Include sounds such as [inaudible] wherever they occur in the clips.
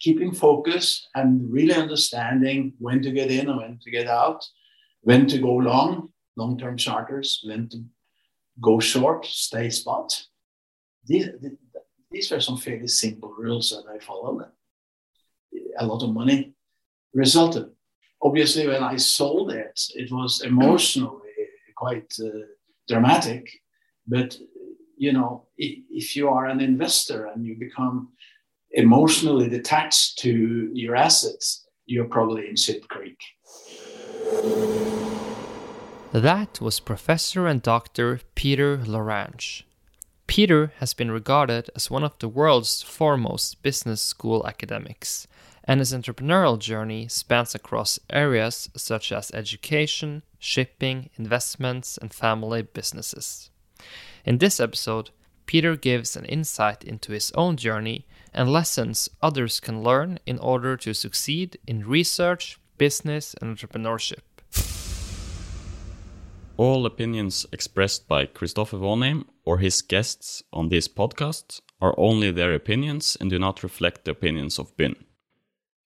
keeping focus and really understanding when to get in and when to get out, when to go long, long term charters, when to go short, stay spot. These, these were some fairly simple rules that I followed. A lot of money resulted. Obviously, when I sold it, it was emotionally quite uh, dramatic. But you know, if you are an investor and you become emotionally detached to your assets, you're probably in shit creek. That was Professor and Dr. Peter Lorange. Peter has been regarded as one of the world's foremost business school academics, and his entrepreneurial journey spans across areas such as education, shipping, investments, and family businesses. In this episode, Peter gives an insight into his own journey and lessons others can learn in order to succeed in research, business, and entrepreneurship. All opinions expressed by Christopher Vonheim or his guests on this podcast are only their opinions and do not reflect the opinions of BIN.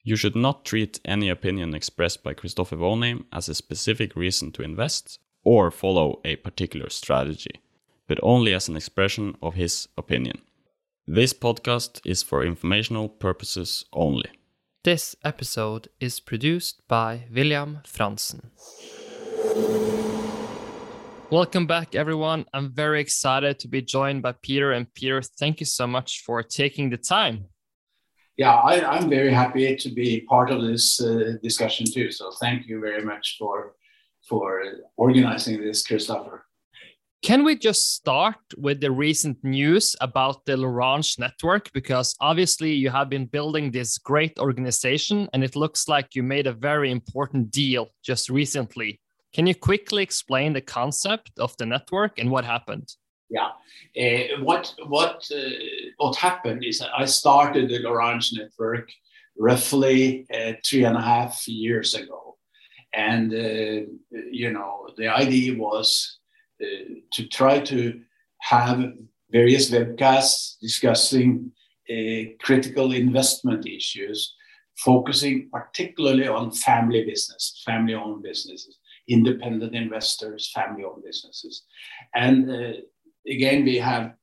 You should not treat any opinion expressed by Christopher Vonheim as a specific reason to invest or follow a particular strategy, but only as an expression of his opinion. This podcast is for informational purposes only. This episode is produced by William Franzen. Welcome back, everyone. I'm very excited to be joined by Peter. And Peter, thank you so much for taking the time. Yeah, I, am very happy to be part of this uh, discussion too. So thank you very much for for organizing this, Christopher. Can we just start with the recent news about the Lorange network? Because obviously you have been building this great organization, and it looks like you made a very important deal just recently. Can you quickly explain the concept of the network and what happened? Yeah, uh, what what uh, what happened is I started the Lorange network roughly uh, three and a half years ago, and uh, you know the idea was to try to have various webcasts discussing uh, critical investment issues, focusing particularly on family business, family-owned businesses independent investors, family-owned businesses. And uh, again, we have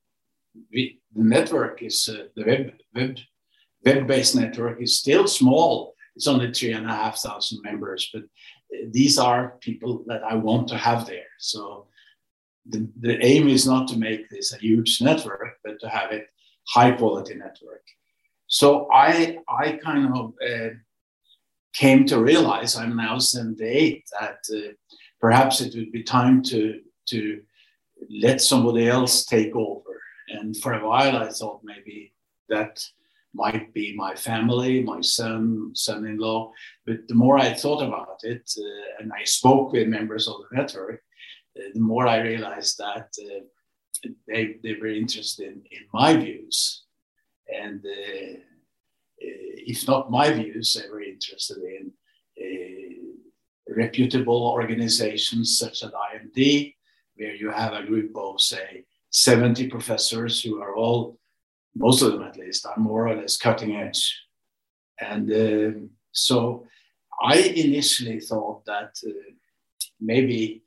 we, the network is uh, the web web web-based network is still small. It's only three and a half thousand members, but uh, these are people that I want to have there. So the, the aim is not to make this a huge network, but to have it high quality network. So I I kind of uh, came to realize I'm now 78 that uh, perhaps it would be time to to let somebody else take over. And for a while, I thought maybe that might be my family, my son, son-in-law. But the more I thought about it, uh, and I spoke with members of the network, the more I realized that uh, they, they were interested in, my views. And uh, if not my views, they were interested in uh, reputable organizations such as IMD, where you have a group of, say, 70 professors who are all, most of them at least, are more or less cutting edge. And uh, so I initially thought that uh, maybe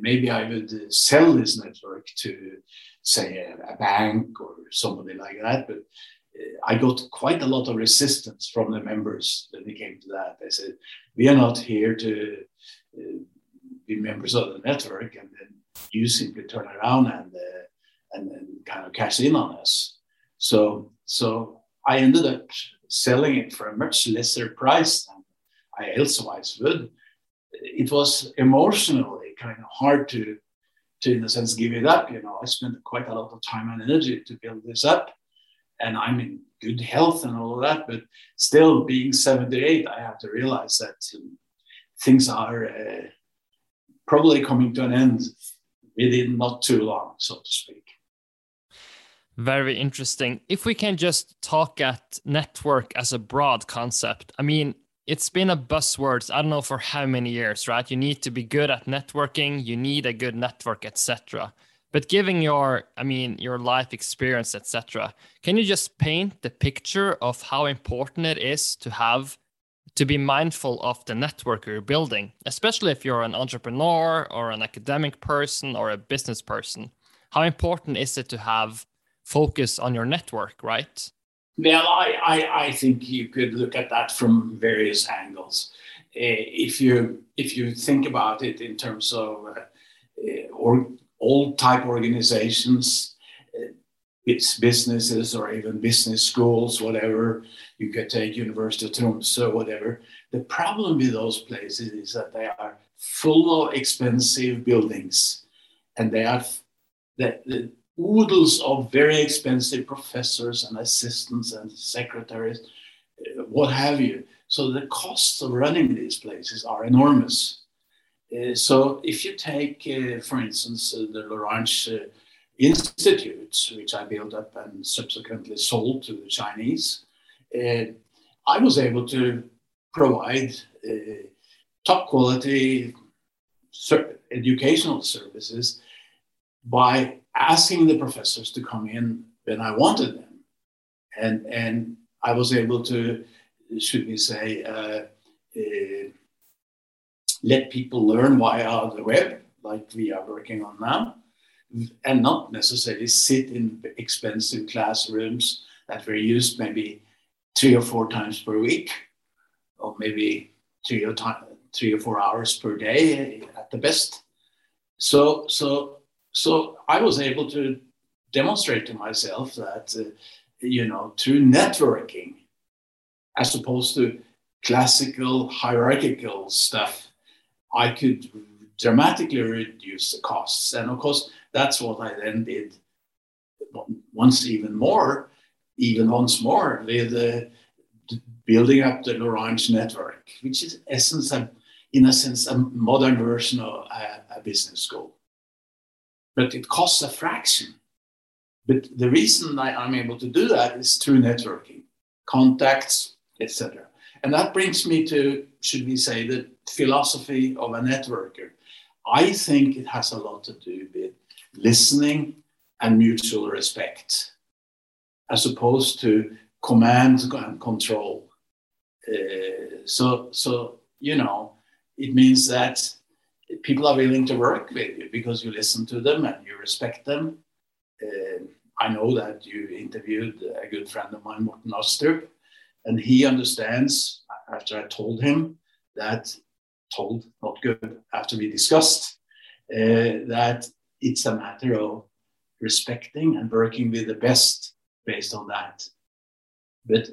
maybe I would sell this network to, say, a, a, bank or somebody like that. But I got quite a lot of resistance from the members when it came to that. They said, "We are not here to uh, be members of the network, and then you simply turn around and uh, and then kind of cash in on us." So so I ended up selling it for a much lesser price than I elsewise would. It was emotionally kind of hard to to in a sense give it up. You know, I spent quite a lot of time and energy to build this up and I'm in good health and all of that. But still, being 78, I have to realize that um, things are uh, probably coming to an end within not too long, so to speak. Very interesting. If we can just talk at network as a broad concept, I mean, it's been a buzzword i don't know for how many years right? You need to be good at networking you need a good network etc but given your i mean your life experience etc can you just paint the picture of how important it is to have to be mindful of the network you're building especially if you're an entrepreneur or an academic person or a business person? How important is it to have focus on your network right well i i, I think you could look at that from various angles uh, if you if you think about it in terms of uh, or all type organizations, uh, it's businesses or even business schools, whatever. You could take University of Tromsø, whatever. The problem with those places is that they are full of expensive buildings, and they are the, the oodles of very expensive professors and assistants and secretaries, uh, what have you. So the costs of running these places are enormous. Uh, so if you take, uh, for instance, uh, the Lorange uh, Institute, which I built up and subsequently sold to the Chinese, uh, I was able to provide top quality educational services by asking the professors to come in when I wanted them. And, and I was able to, should we say, uh, uh, let people learn via the web, like we are working on now, and not necessarily sit in expensive classrooms that were used maybe three or four times per week, or maybe three or, time, three or four hours per day at the best. So, so, so I was able to demonstrate to myself that, uh, you know, through networking, as opposed to classical hierarchical stuff I could dramatically reduce the costs. And of course, that's what I then did once even more, even once more, with uh, building up the Lorange network, which is essence, of, in a sense, a modern version of a, a business school. But it costs a fraction. But the reason I, I'm able to do that is through networking, contacts, etc. And that brings me to, should we say, the philosophy of a networker. I think it has a lot to do with listening and mutual respect, as opposed to command and control. Uh, so, so you know, it means that people are willing to work with you because you listen to them and you respect them. Uh, I know that you interviewed a good friend of mine, Morten Astrup, and he understands after I told him that, told, not good, after we discussed, uh, that it's a matter of respecting and working with the best based on that. But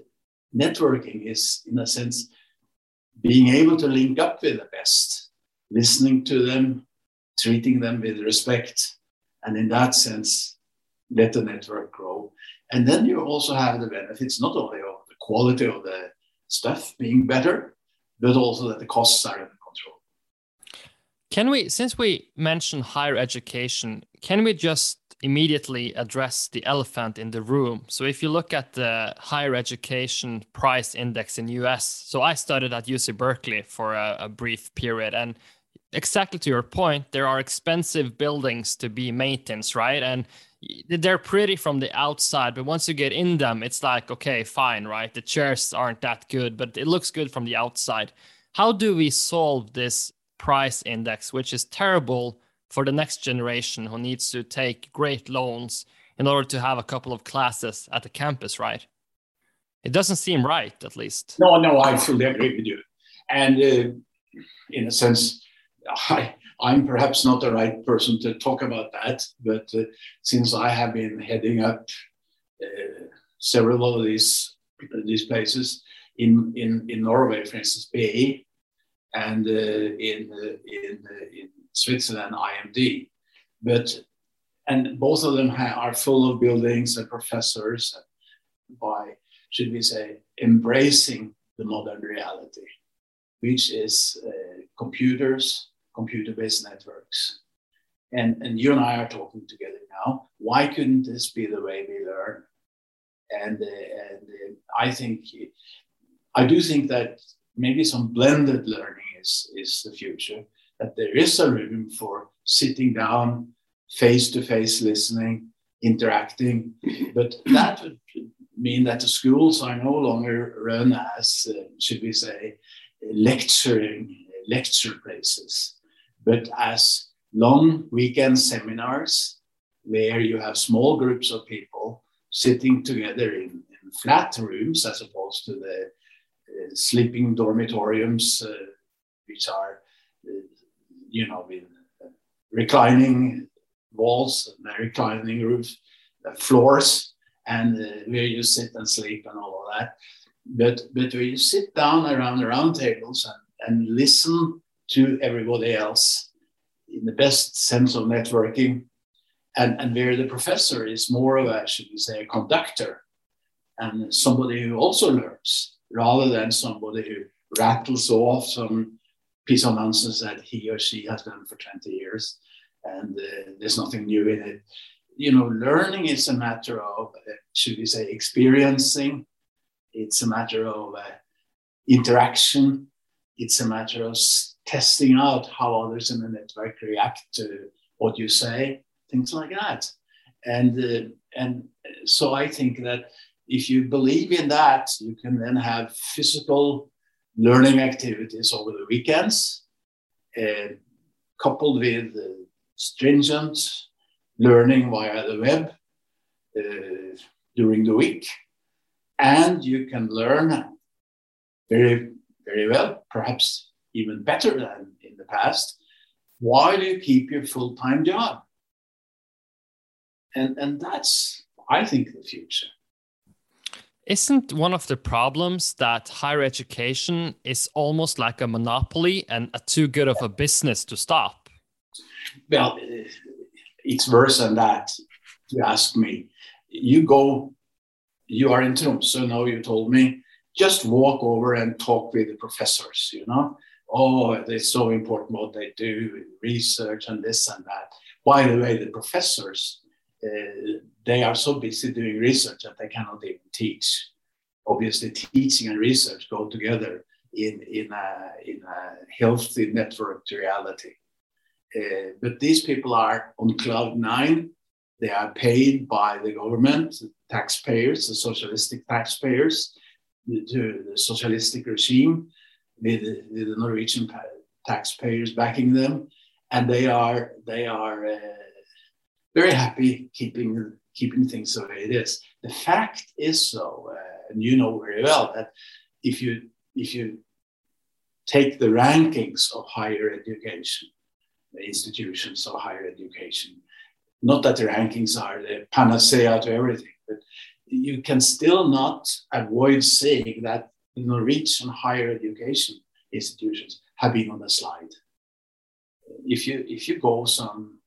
networking is, in a sense, being able to link up with the best, listening to them, treating them with respect, and in that sense, let the network grow. And then you also have the benefits not only of the quality of the stuff being better, but also that the costs are under control. Can we, since we mentioned higher education, can we just immediately address the elephant in the room? So if you look at the higher education price index in US, so I studied at UC Berkeley for a, a brief period and exactly to your point, there are expensive buildings to be maintained, right? And they're pretty from the outside, but once you get in them, it's like, okay, fine, right? The chairs aren't that good, but it looks good from the outside. How do we solve this price index, which is terrible for the next generation who needs to take great loans in order to have a couple of classes at the campus, right? It doesn't seem right, at least. No, no, I fully agree with you. And uh, in a sense, I, I'm perhaps not the right person to talk about that, but uh, since I have been heading up uh, several of these these places in in, in Norway, for instance, BI, and uh, in uh, in uh, in Switzerland, IMD, but and both of them are full of buildings and professors by should we say embracing the modern reality, which is uh, computers computer-based networks. And, and you and I are talking together now. Why couldn't this be the way we learn? And, uh, and uh, I think, I do think that maybe some blended learning is, is the future, that there is a room for sitting down face-to-face listening, interacting. But that would mean that the schools are no longer run as, uh, should we say, lecturing lecture places, but as long weekend seminars where you have small groups of people sitting together in, in flat rooms as opposed to the uh, sleeping dormitoriums, uh, which are, uh, you know, with reclining walls and reclining roofs, uh, floors, and uh, where you sit and sleep and all of that. But but where you sit down around round tables and, and listen to everybody else in the best sense of networking, and, and where the professor is more of a, should we say, a conductor and somebody who also learns rather than somebody who rattles off some piece of nonsense that he or she has done for 20 years and uh, there's nothing new in it. You know, learning is a matter of, uh, should we say, experiencing. It's a matter of uh, interaction. It's a matter of testing out how others in the network react to what you say, things like that. And uh, and so I think that if you believe in that, you can then have physical learning activities over the weekends, uh, coupled with uh, stringent learning via the web uh, during the week. And you can learn very, very well, perhaps even better than in the past, while you keep your full time job. And, and that's, I think, the future. Isn't one of the problems that higher education is almost like a monopoly and a too good of a business to stop? Well, it's worse than that, you ask me. You go, you are in Tromsø now, you told me, just walk over and talk with the professors, you know? Oh, it's so important what they do, in research and this and that. By the way, the professors, uh, they are so busy doing research that they cannot even teach. Obviously, teaching and research go together in, in, a, in a healthy networked reality. Uh, but these people are on cloud nine. They are paid by the government, the taxpayers, the socialistic taxpayers, to the socialistic regime, with, the Norwegian taxpayers backing them, and they are they are uh, very happy keeping keeping things the way it is. The fact is, so, uh, and you know very well that if you if you take the rankings of higher education, the institutions of higher education, not that the rankings are the panacea to everything, but you can still not avoid saying that Norwegian higher education institutions have been on the slide. If you if you go some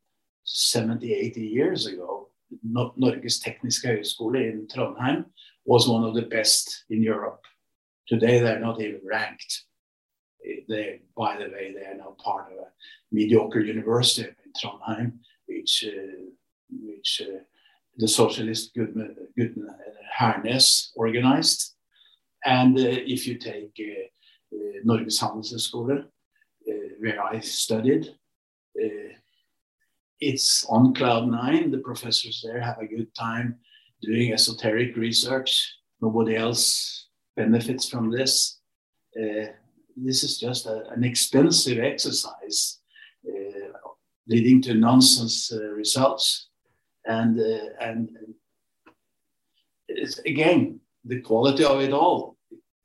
70, 80 years ago, Norges Tekniske Høgskole in Trondheim was one of the best in Europe. Today, they're not even ranked. They, by the way, they are now part of a mediocre university in Trondheim, which, uh, which uh, the socialist Gudmund Hernes organized. And uh, if you take uh, uh, Norges Handelshøyskole, uh, where I studied, it's on cloud nine. The professors there have a good time doing esoteric research. Nobody else benefits from this. Uh, this is just a, an expensive exercise uh, leading to nonsense uh, results. And, and it's again, the quality of it all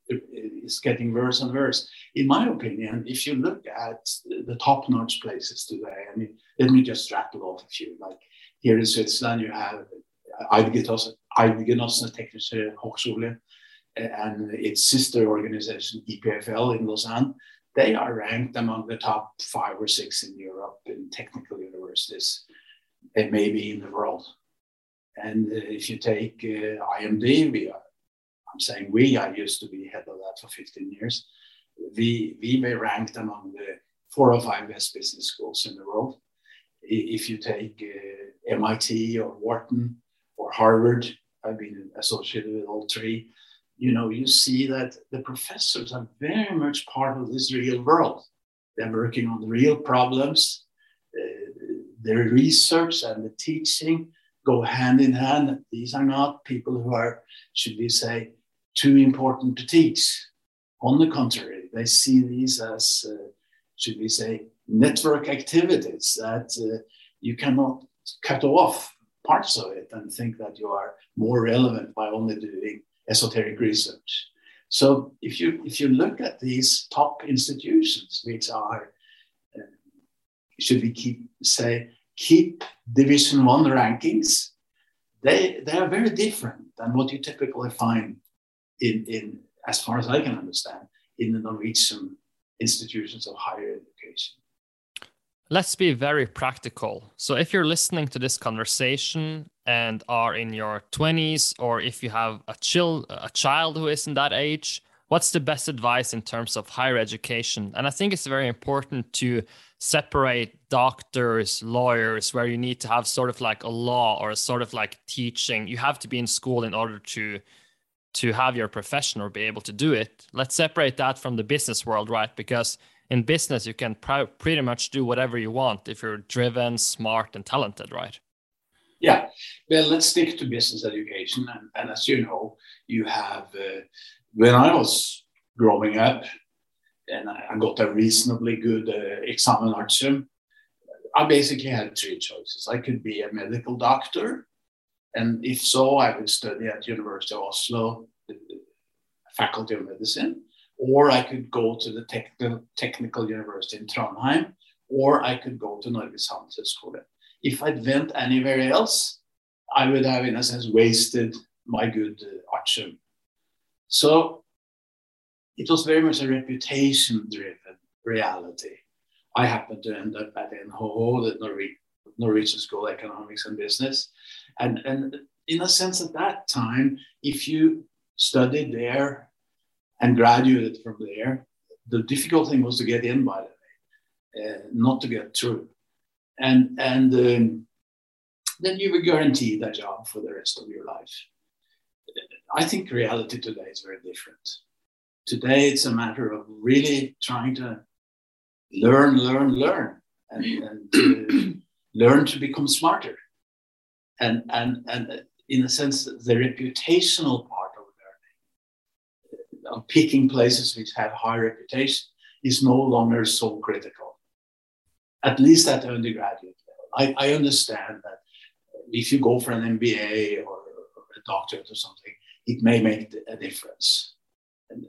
is getting worse and worse. In my opinion, if you look at the top notch places today, I mean, let me just rattle off a few. Like here in Switzerland, you have Eidgenossen Technische Hochschule and its sister organization, EPFL in Lausanne. They are ranked among the top five or six in Europe in technical universities, and maybe in the world. And uh, if you take uh, IMD, we are, I'm saying we, I used to be head of that for 15 years. We, we were ranked among the four or five best business schools in the world if you take uh, MIT or Wharton or Harvard, I've been associated with all three, you know, you see that the professors are very much part of this real world. They're working on the real problems. Uh, the research and the teaching go hand in hand. These are not people who are, should we say, too important to teach. On the contrary, they see these as, uh, should we say, network activities that uh, you cannot cut off parts of it and think that you are more relevant by only doing esoteric research. So if you if you look at these top institutions, which are uh, should we keep say keep Division One rankings, they they are very different than what you typically find in in as far as I can understand in the Norwegian institutions of higher education. Let's be very practical. So, if you're listening to this conversation and are in your 20s, or if you have a, chill, a child who is in that age, what's the best advice in terms of higher education? And I think it's very important to separate doctors, lawyers, where you need to have sort of like a law or a sort of like teaching. You have to be in school in order to to have your profession or be able to do it. Let's separate that from the business world, right? Because in business you can pr- pretty much do whatever you want if you're driven smart and talented right yeah well let's stick to business education and, and as you know you have uh, when i was growing up and i got a reasonably good uh, examen artium i basically had three choices i could be a medical doctor and if so i would study at university of oslo faculty of medicine or I could go to the technical, technical university in Trondheim, or I could go to Norges Handelshøyskole. If I went anywhere else, I would have, in a sense, wasted my good uh, artium. So it was very much a reputation driven reality. I happened to end up at NHH, the Norwegian School of Economics and Business. And, and in a sense, at that time, if you studied there and graduated from there. The difficult thing was to get in, by the way, uh, not to get through. And, and um, then you were guaranteed a job for the rest of your life. I think reality today is very different. Today, it's a matter of really trying to learn, learn, learn, and, and [clears throat] learn to become smarter. And, and, and in a sense, the reputational part of learning, picking places which have high reputation is no longer so critical, at least at the undergraduate level. I, I understand that if you go for an MBA or, or a doctorate or something, it may make a difference. And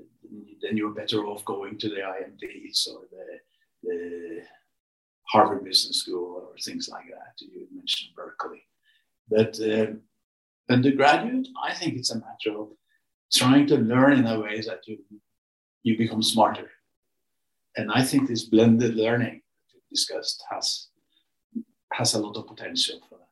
then you're better off going to the IMDs or the, the Harvard Business School or things like that. You mentioned Berkeley. But uh, undergraduate, I think it's a matter of trying to learn in a way that you you become smarter. And I think this blended learning that we discussed has has a lot of potential for that.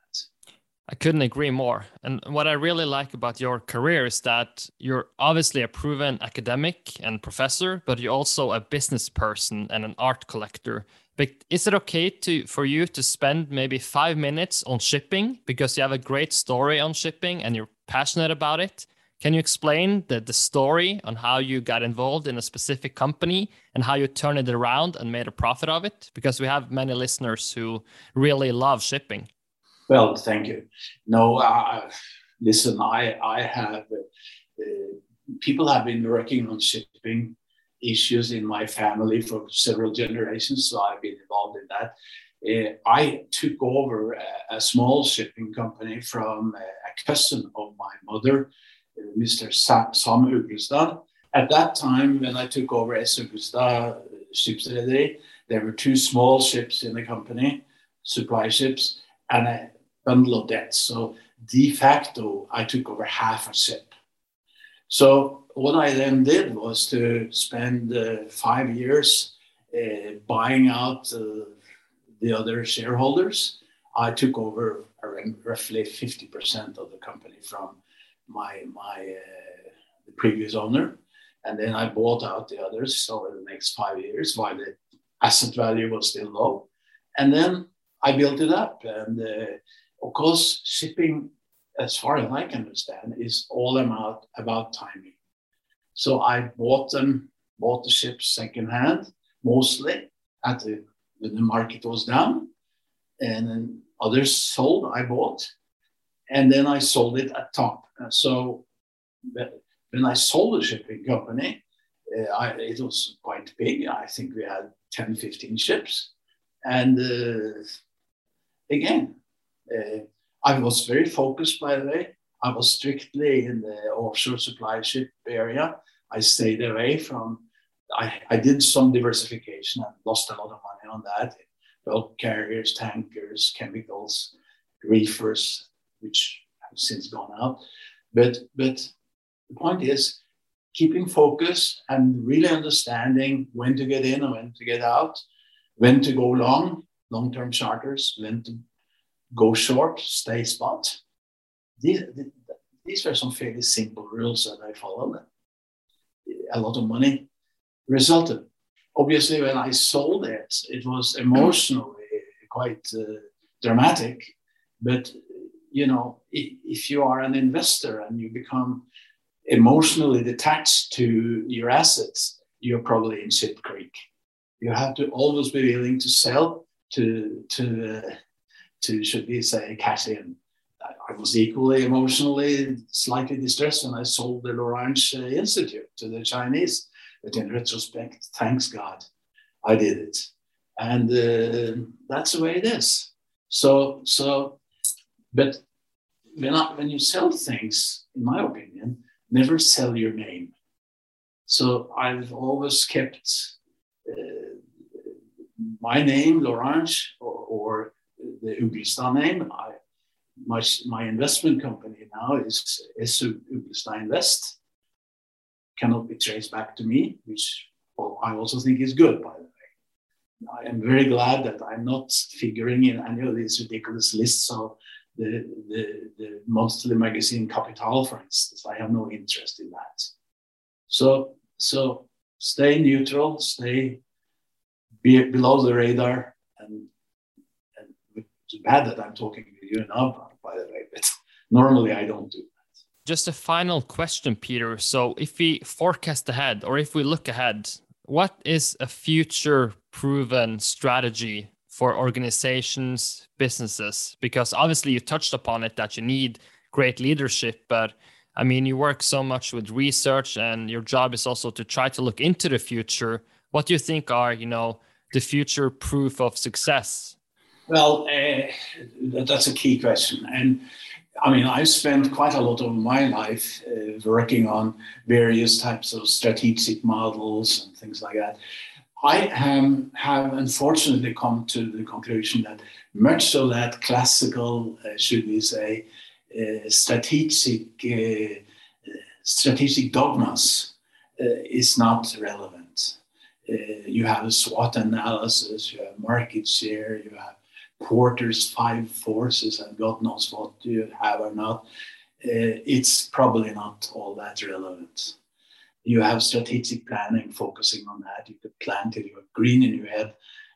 I couldn't agree more. And what I really like about your career is that you're obviously a proven academic and professor, but you're also a business person and an art collector. But is it okay to for you to spend maybe five minutes on shipping because you have a great story on shipping and you're passionate about it? Can you explain the, the story on how you got involved in a specific company and how you turned it around and made a profit of it? Because we have many listeners who really love shipping. Well, thank you. No, listen, I, I have, uh, people have been working on shipping issues in my family for several generations, so I've been involved in that. Uh, I took over a, a, small shipping company from a, cousin of my mother Mr. Sam Ugelstad. At that time, when I took over S. Ugelstad Skipsrederi, there were two small ships in the company, supply ships, and a bundle of debts. So de facto, I took over half a ship. So what I then did was to spend uh, five years uh, buying out uh, the other shareholders. I took over roughly 50% of the company from my my uh, the previous owner, and then I bought out the others over the next five years while the asset value was still low, and then I built it up. And uh, of course, shipping, as far as I can understand, is all about about timing. So I bought them, bought the ships secondhand, mostly at the when the market was down. and then others sold, I bought, and then I sold it at top. So when I sold the shipping company, uh, I, it was quite big. I think we had 10, 15 ships. And uh, again, uh, I was very focused, by the way. I was strictly in the offshore supply ship area. I stayed away from, I, I did some diversification and lost a lot of money on that. Bulk carriers, tankers, chemicals, reefers, which have since gone out. But, but the point is keeping focus and really understanding when to get in and when to get out, when to go long, long term charters, when to go short, stay spot. These, these were some fairly simple rules that I followed. A lot of money resulted. Obviously, when I sold it, it was emotionally quite uh, dramatic. But you know, if you are an investor and you become emotionally detached to your assets, you're probably in shit creek. You have to always be willing to sell to to uh, to should we say cash in. I was equally emotionally slightly distressed when I sold the Lorange uh, Institute to the Chinese. But in retrospect, thanks God, I did it, and uh, that's the way it is. So so, but when I, when you sell things, in my opinion, never sell your name. So I've always kept uh, my name, Lorange, or, or the Ugelstad name. I, my, my investment company now is SU Ugelstad Invest. Cannot be traced back to me, which well, I also think is good, by the way. I am very glad that I'm not figuring in any of these ridiculous lists of the, the, the monthly magazine Kapital, for instance. I have no interest in that. So, so stay neutral, stay be below the radar, and, and it's bad that I'm talking to you now, by the way, but normally I don't do that. Just a final question, Peter. So, if we forecast ahead or if we look ahead, what is a future proven strategy for organizations, businesses? Because obviously you touched upon it that you need great leadership, but I mean, you work so much with research and your job is also to try to look into the future. What do you think are, you know, the future proof of success? Well, uh, that's a key question. And I mean, I've spent quite a lot of my life uh, working on various types of strategic models and things like that. I um, have unfortunately come to the conclusion that much of that classical, uh, should we say, uh, strategic uh, strategic dogmas uh, is not relevant. Uh, you have a SWOT analysis, you have market share, you have Porter's five forces, and God knows what you have or not. Uh, it's probably not all that relevant you have strategic planning focusing on that. You could plan till you're green in your head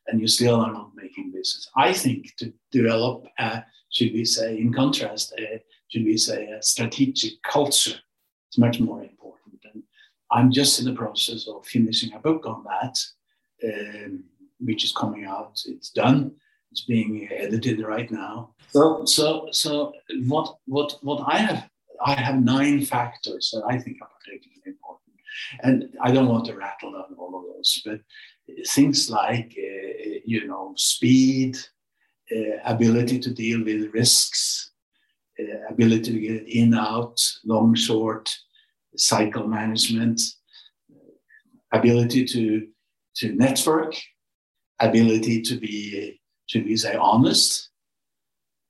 and you still are not making business. I think to develop, a, should we say, in contrast, a, should we say, a strategic culture is much more important. And I'm just in the process of finishing a book on that, um, which is coming out. It's done. It's being edited right now. So, so, so what, what, what I have, I have nine factors that I think are particularly important and I don't want to rattle on all of those, but things like, uh, you know, speed, uh, ability to deal with risks, uh, ability to get in, out, long, short, cycle management, ability to, to network, ability to be, should we say, honest,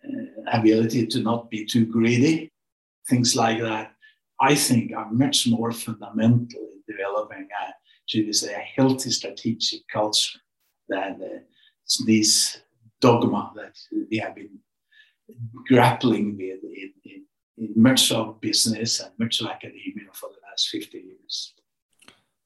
uh, ability to not be too greedy, things like that. I think are much more fundamental in developing, a, should we say, a healthy strategic culture than uh, this dogma that we have been grappling with in, in, in much of business and much of academia for the last 50 years.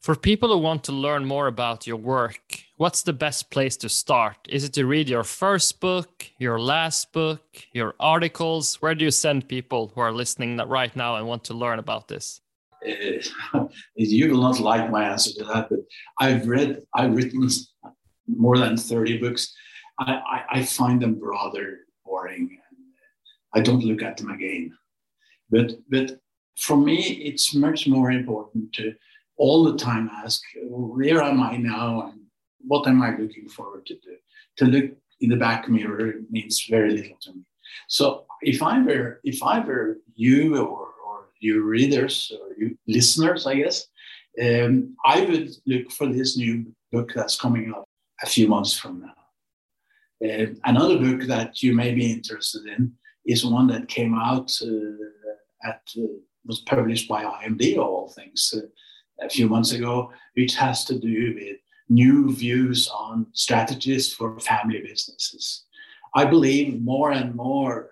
For people who want to learn more about your work, what's the best place to start? Is it to read your first book, your last book, your articles? Where do you send people who are listening right now and want to learn about this? Uh, [laughs] you will not like my answer to that, but I've read, I've written more than 30 books. I, I, I find them rather boring. And I don't look at them again. But but for me, it's much more important to all the time ask, where am I now and what am I looking forward to do? To look in the back mirror means very little to me. So if I were if I were you or, or readers or you listeners, I guess, um, I would look for this new book that's coming out a few months from now. Uh, another book that you may be interested in is one that came out uh, at uh, was published by IMD, of all things, uh, a few months ago, which has to do with new views on strategies for family businesses. I believe more and more,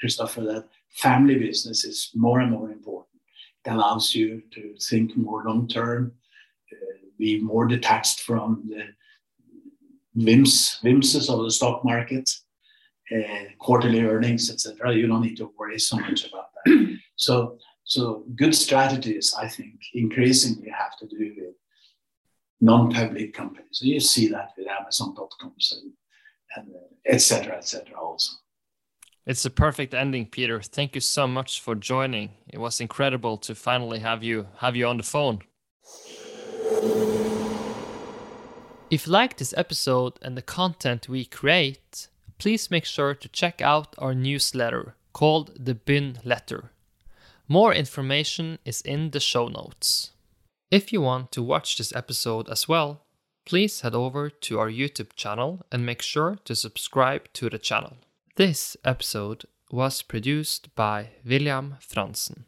Christopher, that family business is more and more important. It allows you to think more long term, uh, be more detached from the whims, whimses of the stock market, uh, quarterly earnings, etc. You don't need to worry so much about that. [clears throat] so, so good strategies, I think, increasingly have to do with non-public companies. So you see that with Amazon.com and, and etc. etc. also. It's a perfect ending, Peter. Thank you so much for joining. It was incredible to finally have you have you on the phone. If you like this episode and the content we create, please make sure to check out our newsletter called the Bin Letter. More information is in the show notes. If you want to watch this episode as well, please head over to our YouTube channel and make sure to subscribe to the channel. This episode was produced by William Franzen.